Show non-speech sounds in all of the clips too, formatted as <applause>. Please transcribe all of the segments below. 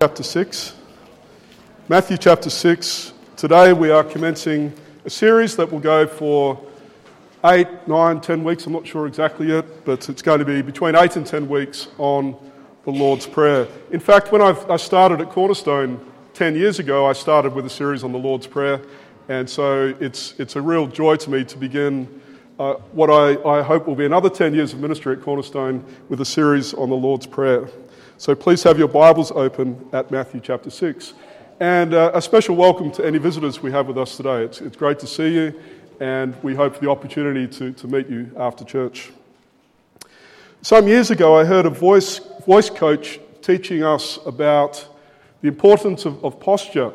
chapter 6. Matthew chapter 6. Today we are commencing a series that will go for eight, nine, ten weeks. I'm not sure exactly yet, but it's going to be between eight and ten weeks on the Lord's Prayer. In fact, when I've, i started at Cornerstone 10 years ago, I started with a series on the Lord's Prayer. And so it's, it's a real joy to me to begin uh, what I, I hope will be another 10 years of ministry at Cornerstone with a series on the Lord's Prayer. So please have your Bibles open at Matthew chapter 6. And uh, a special welcome to any visitors we have with us today. It's, it's great to see you, and we hope for the opportunity to, to meet you after church. Some years ago, I heard a voice, voice coach teaching us about the importance of, of posture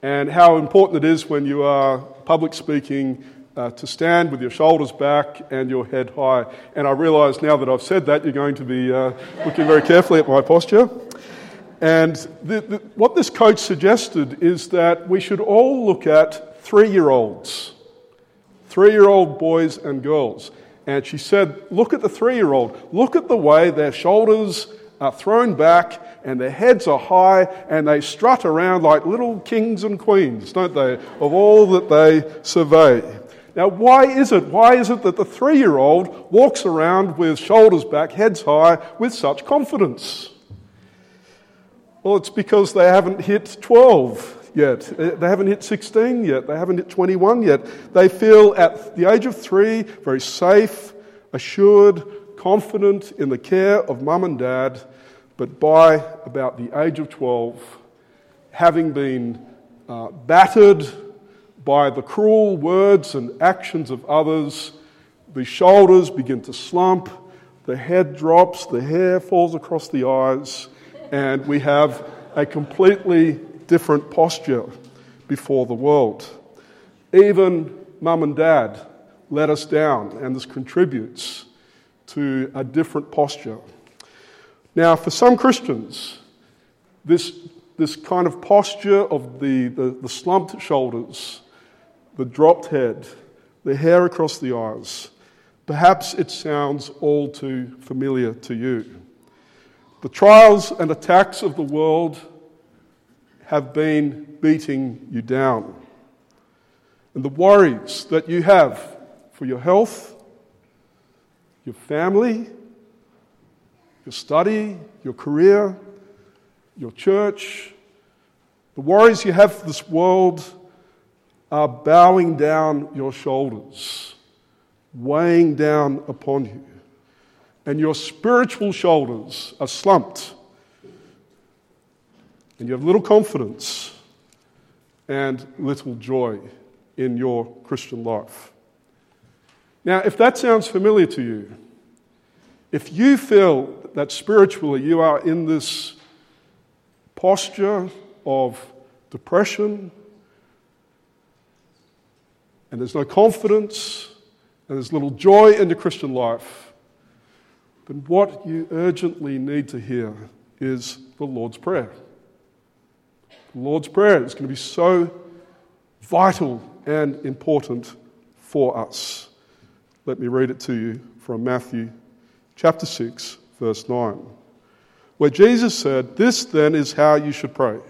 and how important it is when you are public speaking uh, to stand with your shoulders back and your head high. And I realise now that I've said that, you're going to be uh, looking very carefully at my posture. And the, the, what this coach suggested is that we should all look at three year olds, three year old boys and girls. And she said, Look at the three year old. Look at the way their shoulders are thrown back and their heads are high and they strut around like little kings and queens, don't they, of all that they survey. Now, why is it? Why is it that the three year old walks around with shoulders back, heads high, with such confidence? Well, it's because they haven't hit 12 yet. They haven't hit 16 yet. They haven't hit 21 yet. They feel at the age of three very safe, assured, confident in the care of mum and dad. But by about the age of 12, having been uh, battered, by the cruel words and actions of others, the shoulders begin to slump, the head drops, the hair falls across the eyes, and we have a completely different posture before the world. Even mum and dad let us down, and this contributes to a different posture. Now, for some Christians, this, this kind of posture of the, the, the slumped shoulders the dropped head, the hair across the eyes. Perhaps it sounds all too familiar to you. The trials and attacks of the world have been beating you down. And the worries that you have for your health, your family, your study, your career, your church, the worries you have for this world are bowing down your shoulders, weighing down upon you, and your spiritual shoulders are slumped, and you have little confidence and little joy in your Christian life. Now, if that sounds familiar to you, if you feel that spiritually you are in this posture of depression, and there's no confidence, and there's little joy in the Christian life, then what you urgently need to hear is the Lord's Prayer. The Lord's Prayer is going to be so vital and important for us. Let me read it to you from Matthew chapter 6, verse 9, where Jesus said, This then is how you should pray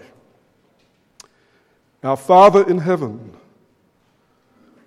Our Father in heaven,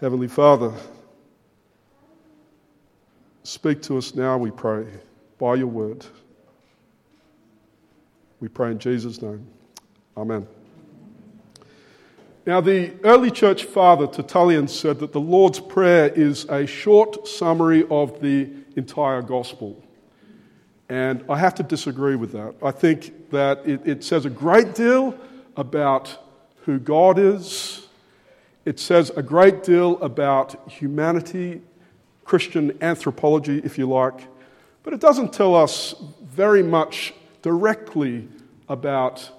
Heavenly Father, speak to us now, we pray, by your word. We pray in Jesus' name. Amen. Now, the early church father Tertullian said that the Lord's Prayer is a short summary of the entire gospel. And I have to disagree with that. I think that it, it says a great deal about who God is it says a great deal about humanity, Christian anthropology, if you like, but it doesn't tell us very much directly about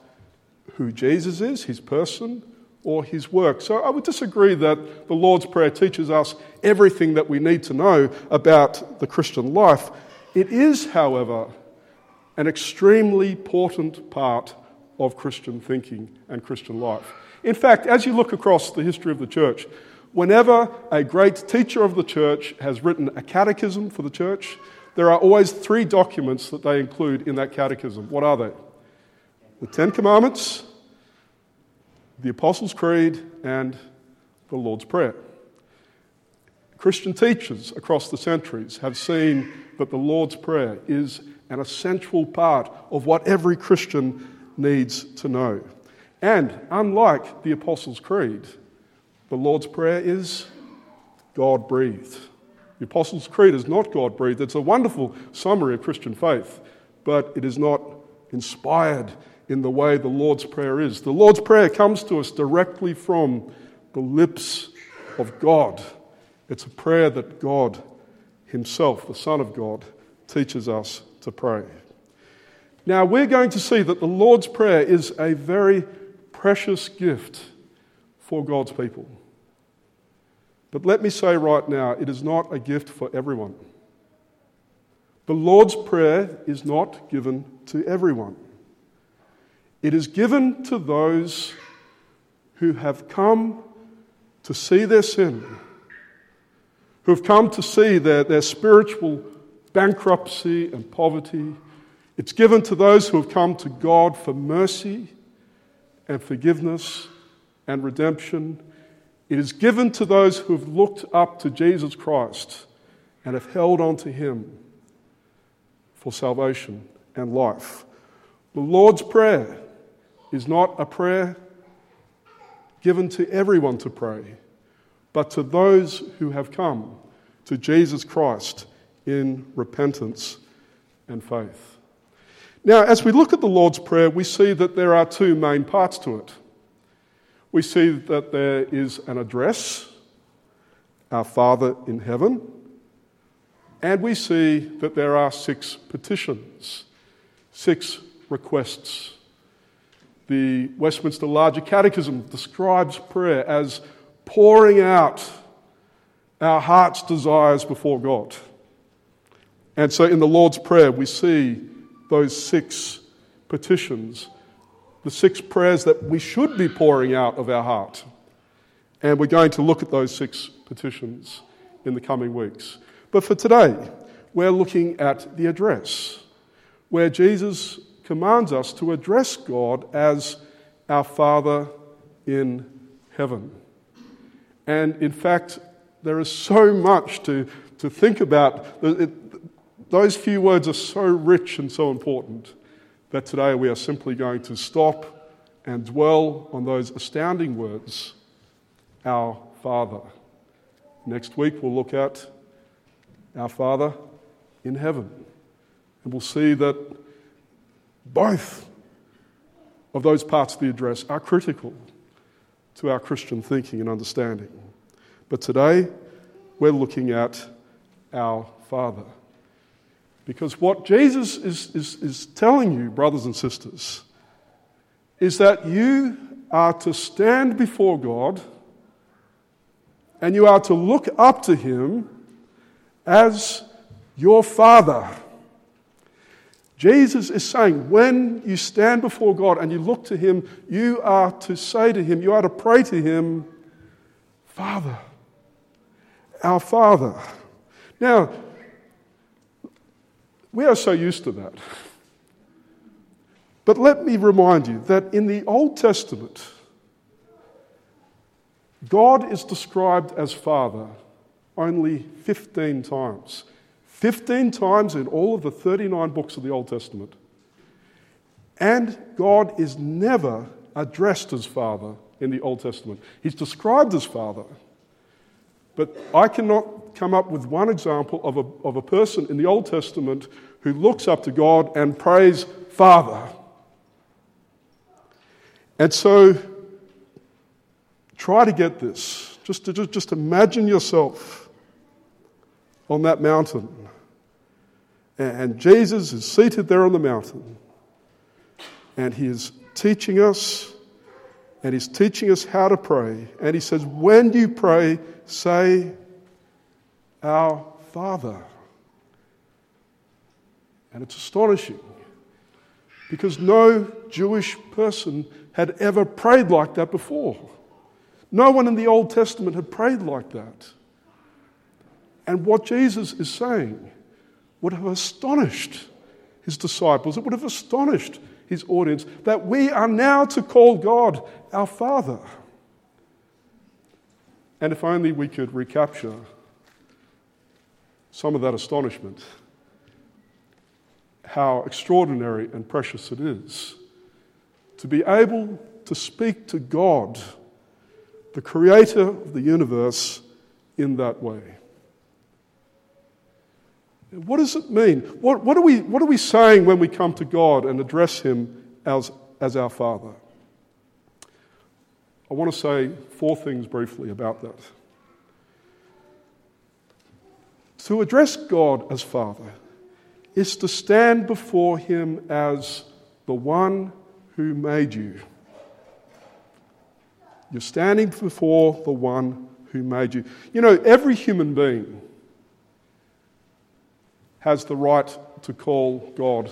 who Jesus is, his person, or his work. So I would disagree that the Lord's Prayer teaches us everything that we need to know about the Christian life. It is, however, an extremely important part of Christian thinking and Christian life. In fact, as you look across the history of the church, whenever a great teacher of the church has written a catechism for the church, there are always three documents that they include in that catechism. What are they? The Ten Commandments, the Apostles' Creed, and the Lord's Prayer. Christian teachers across the centuries have seen that the Lord's Prayer is an essential part of what every Christian needs to know. And unlike the Apostles' Creed, the Lord's Prayer is God breathed. The Apostles' Creed is not God breathed. It's a wonderful summary of Christian faith, but it is not inspired in the way the Lord's Prayer is. The Lord's Prayer comes to us directly from the lips of God. It's a prayer that God Himself, the Son of God, teaches us to pray. Now, we're going to see that the Lord's Prayer is a very precious gift for God's people. But let me say right now, it is not a gift for everyone. The Lord's Prayer is not given to everyone. It is given to those who have come to see their sin, who have come to see their, their spiritual bankruptcy and poverty. It's given to those who have come to God for mercy and forgiveness and redemption. It is given to those who have looked up to Jesus Christ and have held on to Him for salvation and life. The Lord's Prayer is not a prayer given to everyone to pray, but to those who have come to Jesus Christ in repentance and faith. Now, as we look at the Lord's Prayer, we see that there are two main parts to it. We see that there is an address, Our Father in heaven, and we see that there are six petitions, six requests the Westminster Larger Catechism describes prayer as pouring out our heart's desires before God. And so in the Lord's Prayer, we see those six petitions, the six prayers that we should be pouring out of our heart. And we're going to look at those six petitions in the coming weeks. But for today, we're looking at the address, where Jesus commands us to address God as our Father in heaven. And in fact, there is so much to, to think about. It, those few words are so rich and so important that today we are simply going to stop and dwell on those astounding words Our Father. Next week, we'll look at Our Father in heaven. And we'll see that both of those parts of the address are critical to our Christian thinking and understanding. But today, we're looking at our Father. Because what Jesus is, is, is telling you, brothers and sisters, is that you are to stand before God and you are to look up to Him as your Father. Jesus is saying, when you stand before God and you look to Him, you are to say to Him, you are to pray to Him, Father, our Father. Now, we are so used to that. But let me remind you that in the Old Testament, God is described as Father only 15 times. 15 times in all of the 39 books of the Old Testament. And God is never addressed as Father in the Old Testament. He's described as Father. But I cannot come up with one example of a, of a person in the Old Testament who looks up to God and prays, Father. And so, try to get this. Just, to, just, just imagine yourself on that mountain and Jesus is seated there on the mountain. and He is teaching us, and He's teaching us how to pray. And He says, When you pray, say, Our Father. And it's astonishing because no Jewish person had ever prayed like that before. No one in the Old Testament had prayed like that. And what Jesus is saying would have astonished his disciples, it would have astonished his audience that we are now to call God our Father. And if only we could recapture some of that astonishment, how extraordinary and precious it is to be able to speak to God, the creator of the universe, in that way. What does it mean? What, what, are we, what are we saying when we come to God and address Him as, as our Father? I want to say four things briefly about that. To address God as Father is to stand before Him as the one who made you. You're standing before the one who made you. You know, every human being has the right to call God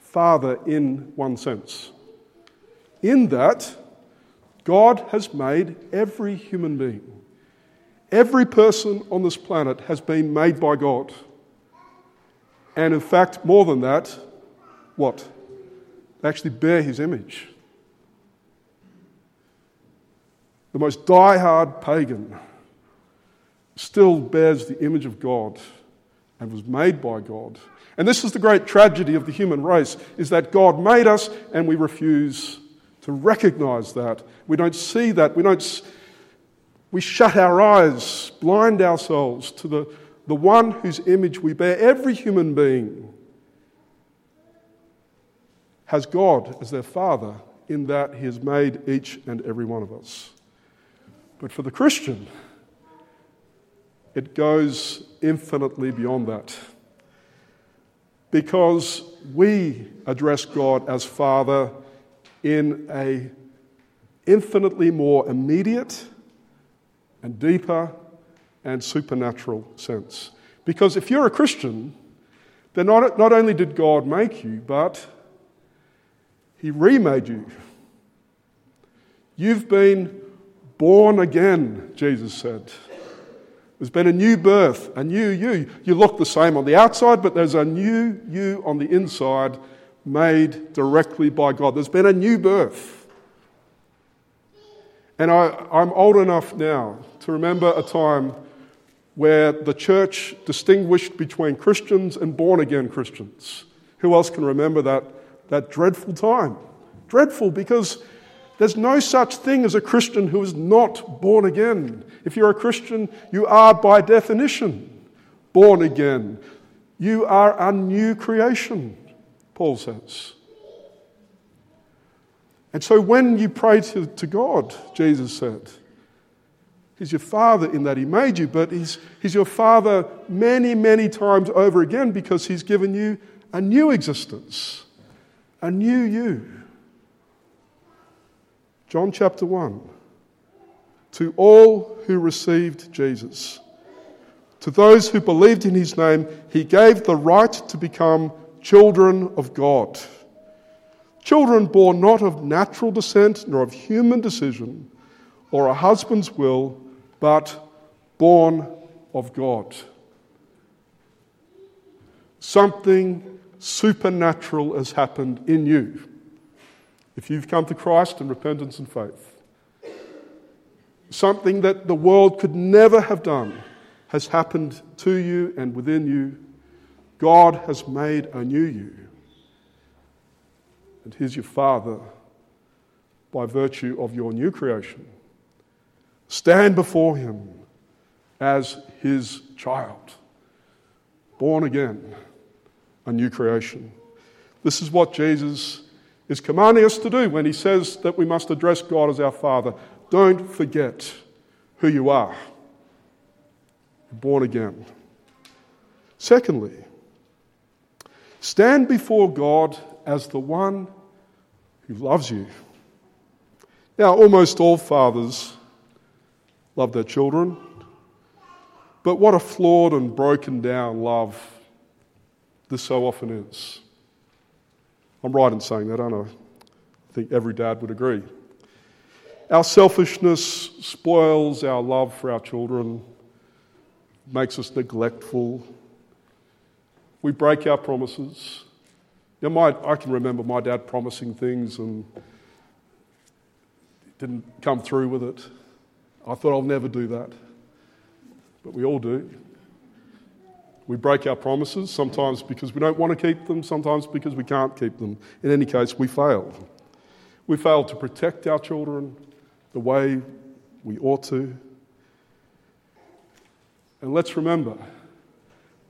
Father in one sense. In that, God has made every human being. Every person on this planet has been made by God. And in fact, more than that, what? They actually bear his image. The most die-hard pagan still bears the image of God and was made by God. And this is the great tragedy of the human race is that God made us and we refuse to recognize that. We don't see that. We don't we shut our eyes, blind ourselves to the, the one whose image we bear. Every human being has God as their father in that he has made each and every one of us. But for the Christian, it goes infinitely beyond that. Because we address God as Father in a infinitely more immediate and deeper and supernatural sense. Because if you're a Christian, then not, not only did God make you, but He remade you. You've been born again, Jesus said. There's been a new birth, a new you. You look the same on the outside, but there's a new you on the inside made directly by God. There's been a new birth. And I, I'm old enough now to remember a time where the church distinguished between Christians and born again Christians. Who else can remember that, that dreadful time? Dreadful because there's no such thing as a Christian who is not born again. If you're a Christian, you are by definition born again. You are a new creation, Paul says. And so when you pray to, to God, Jesus said, He's your Father in that He made you, but he's, he's your Father many, many times over again because He's given you a new existence, a new you. John chapter 1. To all who received Jesus, to those who believed in his name, he gave the right to become children of God. Children born not of natural descent, nor of human decision, or a husband's will, but born of God. Something supernatural has happened in you if you've come to Christ in repentance and faith. Something that the world could never have done has happened to you and within you. God has made a new you. And He's your Father by virtue of your new creation. Stand before Him as His child, born again, a new creation. This is what Jesus is commanding us to do when he says that we must address God as our Father. Don't forget who you are. You're born again. Secondly, stand before God as the one who loves you. Now, almost all fathers love their children, but what a flawed and broken down love this so often is. I'm right in saying that, aren't I? I think every dad would agree. Our selfishness spoils our love for our children, makes us neglectful. We break our promises. You know, my, I can remember my dad promising things and didn't come through with it. I thought I'll never do that. But we all do. We break our promises, sometimes because we don't want to keep them, sometimes because we can't keep them. In any case, we fail. We fail to protect our children the way we ought to. And let's remember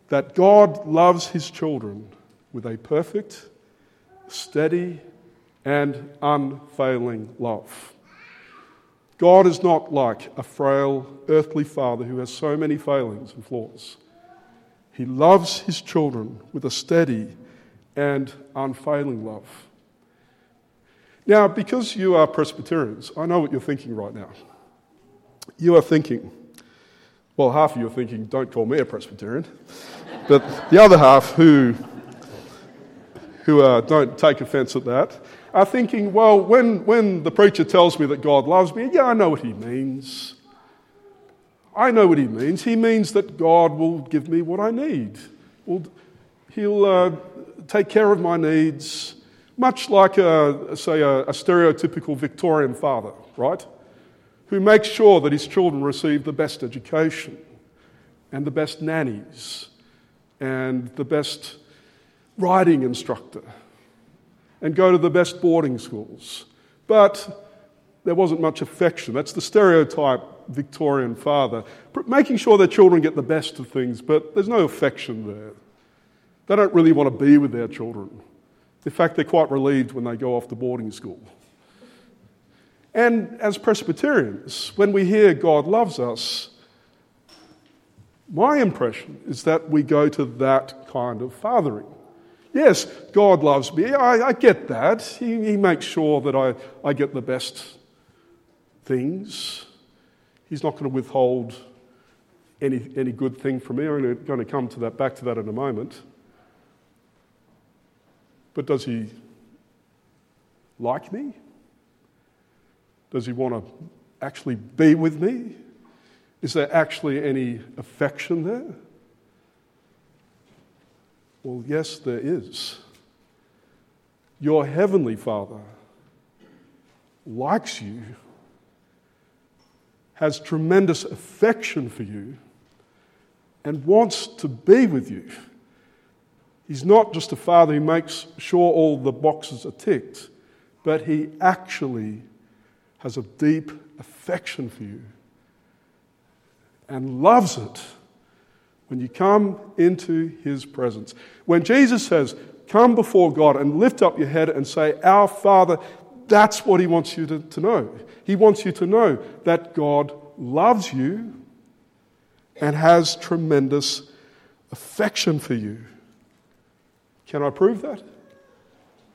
that God loves his children with a perfect, steady, and unfailing love. God is not like a frail earthly father who has so many failings and flaws. He loves his children with a steady and unfailing love. Now, because you are Presbyterians, I know what you're thinking right now. You are thinking, well, half of you are thinking, don't call me a Presbyterian. but the other half, who, who uh, don't take offense at that, are thinking, well, when, when the preacher tells me that God loves me, yeah, I know what he means. I know what he means. He means that God will give me what I need. He'll uh, take care of my needs, much like, a, say, a, a stereotypical Victorian father, right? Who makes sure that his children receive the best education and the best nannies and the best riding instructor and go to the best boarding schools. But there wasn't much affection. That's the stereotype Victorian father, making sure their children get the best of things, but there's no affection there. They don't really want to be with their children. In fact, they're quite relieved when they go off to boarding school. And as Presbyterians, when we hear God loves us, my impression is that we go to that kind of fathering. Yes, God loves me. I, I get that. He, he, makes sure that I, I get the best things. He's not going to withhold any, any good thing from me. I'm going to come to that, back to that in a moment. But does he like me? Does he want to actually be with me? Is there actually any affection there? Well, yes, there is. Your heavenly Father likes you, has tremendous affection for you, and wants to be with you. He's not just a father who makes sure all the boxes are ticked, but he actually has a deep affection for you and loves it when you come into his presence. When Jesus says, Come before God and lift up your head and say, Our Father, that's what he wants you to, to know. He wants you to know that God loves you and has tremendous affection for you. Can I prove that?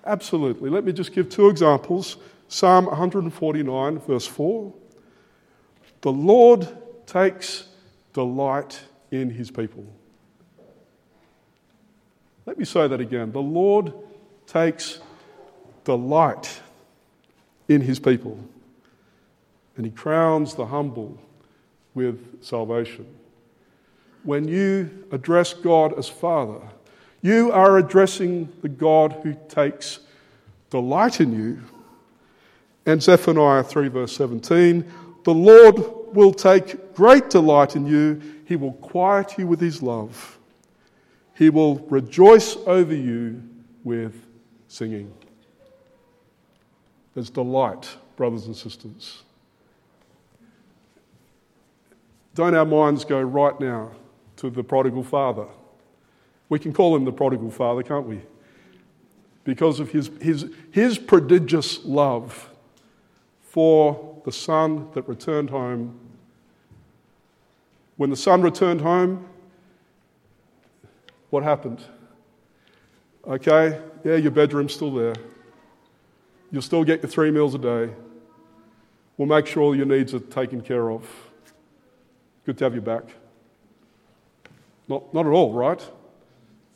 Absolutely. Let me just give two examples. Psalm 149, verse 4. The Lord takes delight in his people. Let me say that again. The Lord takes delight in his people, and he crowns the humble with salvation. When you address God as Father, you are addressing the God who takes delight in you. And Zephaniah 3, verse 17 the Lord will take great delight in you he will quiet you with His love. He will rejoice over you with singing. There's delight, brothers and sisters. Don't our minds go right now to the prodigal father? We can call him the prodigal father, can't we? Because of his, his, his prodigious love for the son that returned home when the son returned home, what happened? Okay, yeah, your bedroom's still there. You'll still get your three meals a day. We'll make sure all your needs are taken care of. Good to have you back. Not, not at all, right?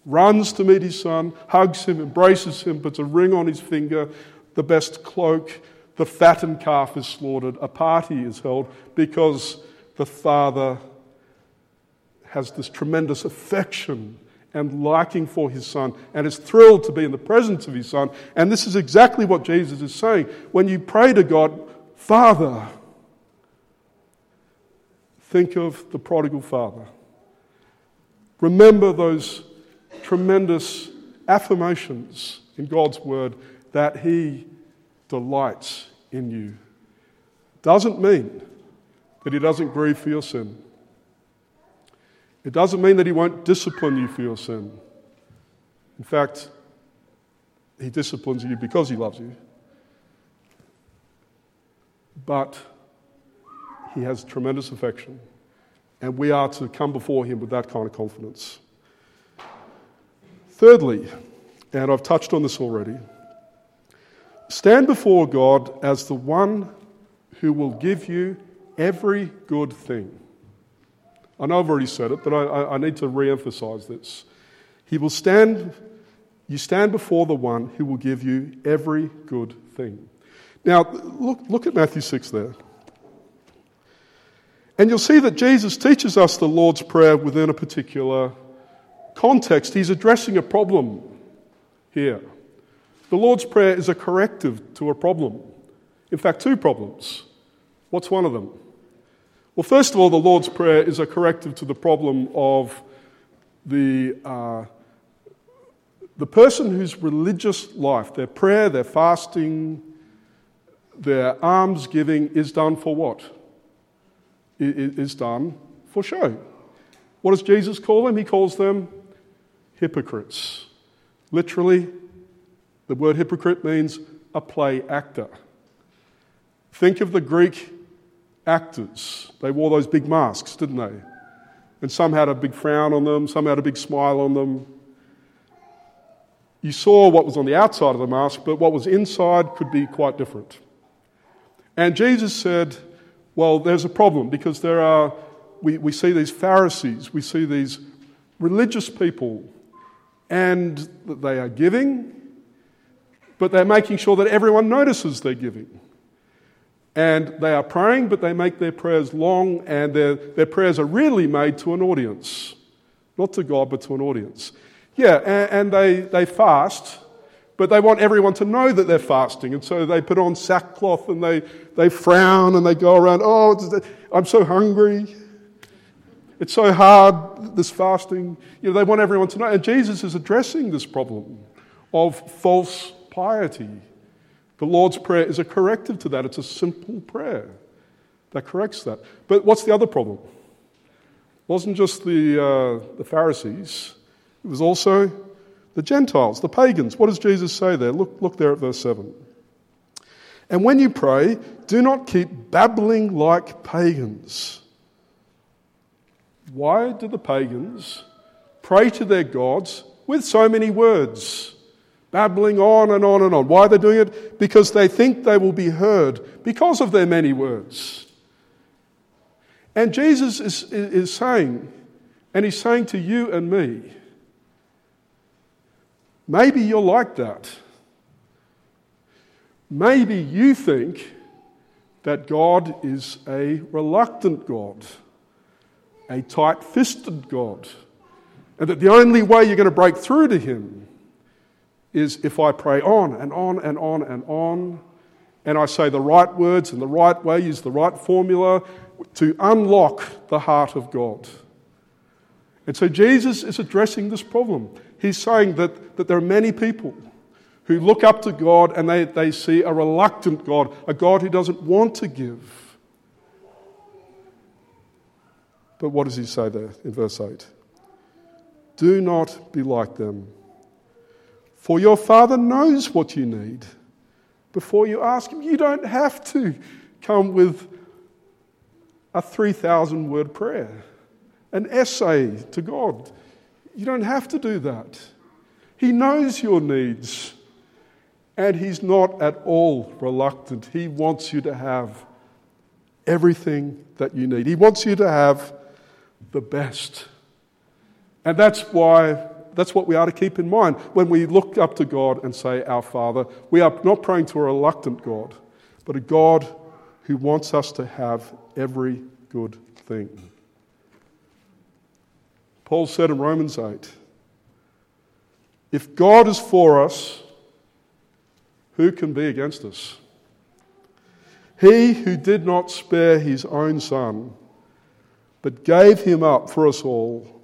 Runs to meet his son, hugs him, embraces him, puts a ring on his finger, the best cloak, the fattened calf is slaughtered, a party is held because the father has this tremendous affection and liking for his son and is thrilled to be in the presence of his son. And this is exactly what Jesus is saying. When you pray to God, Father, think of the prodigal father. Remember those tremendous affirmations in God's word that he delights in you. Doesn't mean that he doesn't grieve for your sin. It doesn't mean that he won't discipline you for your sin. In fact, he disciplines you because he loves you. But he has tremendous affection, and we are to come before him with that kind of confidence. Thirdly, and I've touched on this already, stand before God as the one who will give you every good thing. I know I've already said it, but I, I need to re emphasize this. He will stand, you stand before the one who will give you every good thing. Now, look, look at Matthew 6 there. And you'll see that Jesus teaches us the Lord's Prayer within a particular context. He's addressing a problem here. The Lord's Prayer is a corrective to a problem. In fact, two problems. What's one of them? Well, first of all, the Lord's Prayer is a corrective to the problem of the, uh, the person whose religious life, their prayer, their fasting, their alms giving is done for what? It is done for show. What does Jesus call them? He calls them hypocrites. Literally, the word hypocrite means a play actor. Think of the Greek actors. They wore those big masks, didn't they? And some had a big frown on them, some had a big smile on them. You saw what was on the outside of the mask, but what was inside could be quite different. And Jesus said, Well, there's a problem because there are, we, we see these Pharisees, we see these religious people, and they are giving, but they're making sure that everyone notices they're giving. And they are praying, but they make their prayers long, and their, their prayers are really made to an audience. Not to God, but to an audience. Yeah, and, and they, they fast, but they want everyone to know that they're fasting. And so they put on sackcloth and they, they frown and they go around, oh, I'm so hungry. It's so hard, this fasting. You know, they want everyone to know. And Jesus is addressing this problem of false piety. The Lord's Prayer is a corrective to that. It's a simple prayer that corrects that. But what's the other problem? It wasn't just the, uh, the Pharisees, it was also the Gentiles, the pagans. What does Jesus say there? Look, look there at verse 7. And when you pray, do not keep babbling like pagans. Why do the pagans pray to their gods with so many words? Babbling on and on and on. Why are they doing it? Because they think they will be heard because of their many words. And Jesus is, is saying, and he's saying to you and me, maybe you're like that. Maybe you think that God is a reluctant God, a tight fisted God, and that the only way you're going to break through to Him is if I pray on and on and on and on, and I say the right words in the right way, use the right formula to unlock the heart of God. And so Jesus is addressing this problem. He's saying that, that there are many people who look up to God and they, they see a reluctant God, a God who doesn't want to give. But what does he say there in verse 8? Do not be like them. For your Father knows what you need before you ask Him. You don't have to come with a 3,000 word prayer, an essay to God. You don't have to do that. He knows your needs. And He's not at all reluctant. He wants you to have everything that you need, He wants you to have the best. And that's why that's what we are to keep in mind when we look up to God and say, Our Father. We are not praying to a reluctant God, but a God who wants us to have every good thing. Paul said in Romans 8 If God is for us, who can be against us? He who did not spare his own son, but gave him up for us all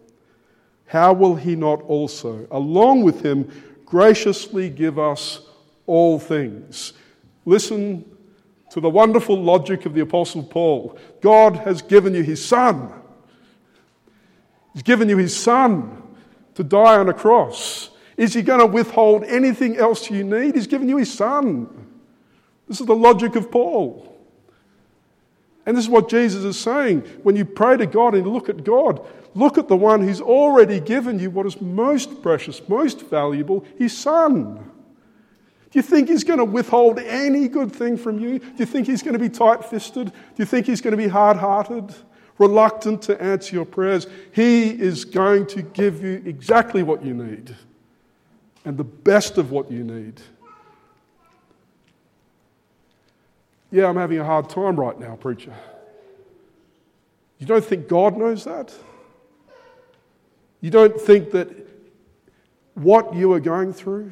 how will he not also, along with him, graciously give us all things? Listen to the wonderful logic of the Apostle Paul. God has given you his Son. He's given you his Son to die on a cross. Is he going to withhold anything else you need? He's given you his Son. This is the logic of Paul. And this is what Jesus is saying. When you pray to God and look at God, look at the one who's already given you what is most precious, most valuable, his Son. Do you think he's going to withhold any good thing from you? Do you think he's going to be tight fisted? Do you think he's going to be hard hearted, reluctant to answer your prayers? He is going to give you exactly what you need and the best of what you need. Yeah, I'm having a hard time right now, preacher. You don't think God knows that? You don't think that what you are going through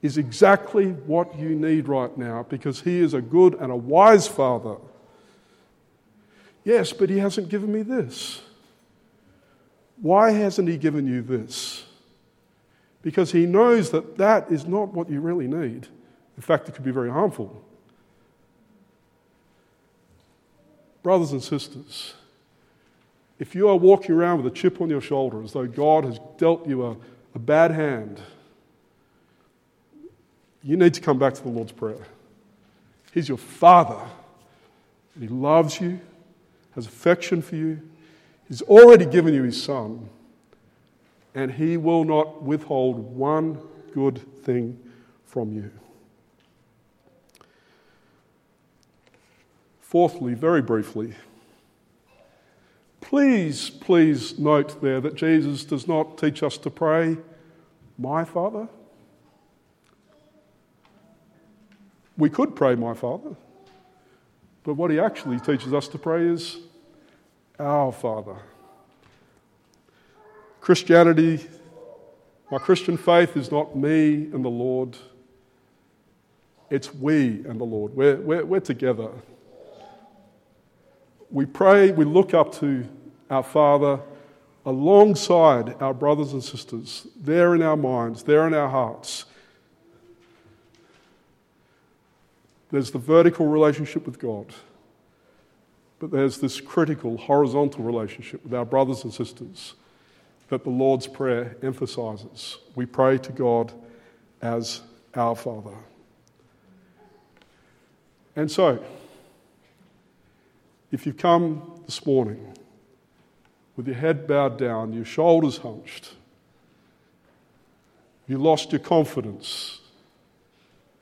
is exactly what you need right now because He is a good and a wise Father. Yes, but He hasn't given me this. Why hasn't He given you this? Because He knows that that is not what you really need. In fact, it could be very harmful. Brothers and sisters, if you are walking around with a chip on your shoulder as though God has dealt you a, a bad hand, you need to come back to the Lord's Prayer. He's your Father, and He loves you, has affection for you. He's already given you His Son, and He will not withhold one good thing from you. Fourthly, very briefly, please, please note there that Jesus does not teach us to pray, My Father. We could pray, My Father, but what he actually teaches us to pray is, Our Father. Christianity, my Christian faith is not me and the Lord, it's we and the Lord. We're, we're, we're together we pray, we look up to our Father alongside our brothers and sisters, there in our minds, there in our hearts. There's the vertical relationship with God, but there's this critical horizontal relationship with our brothers and sisters that the Lord's Prayer emphasizes. We pray to God as our Father. And so, if you've come this morning with your head bowed down, your shoulders hunched, you lost your confidence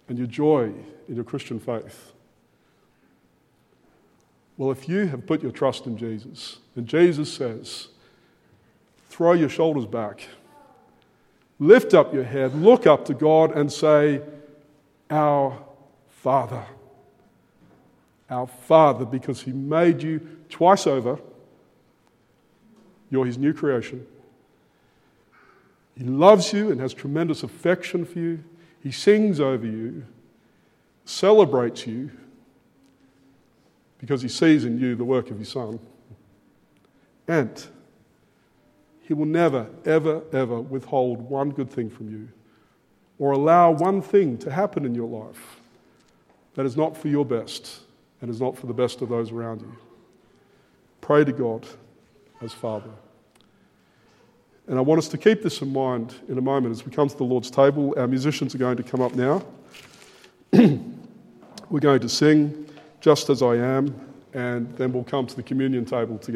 and your joy in your Christian faith. Well, if you have put your trust in Jesus, and Jesus says, throw your shoulders back, lift up your head, look up to God, and say, Our Father our Father because He made you twice over. You're His new creation. He loves you and has tremendous affection for you. He sings over you, celebrates you, because He sees in you the work of His Son. And He will never, ever, ever withhold one good thing from you or allow one thing to happen in your life that is not for your best and is not for the best of those around you. Pray to God as Father. And I want us to keep this in mind in a moment as we come to the Lord's table. Our musicians are going to come up now. <clears throat> We're going to sing Just As I Am, and then we'll come to the communion table together.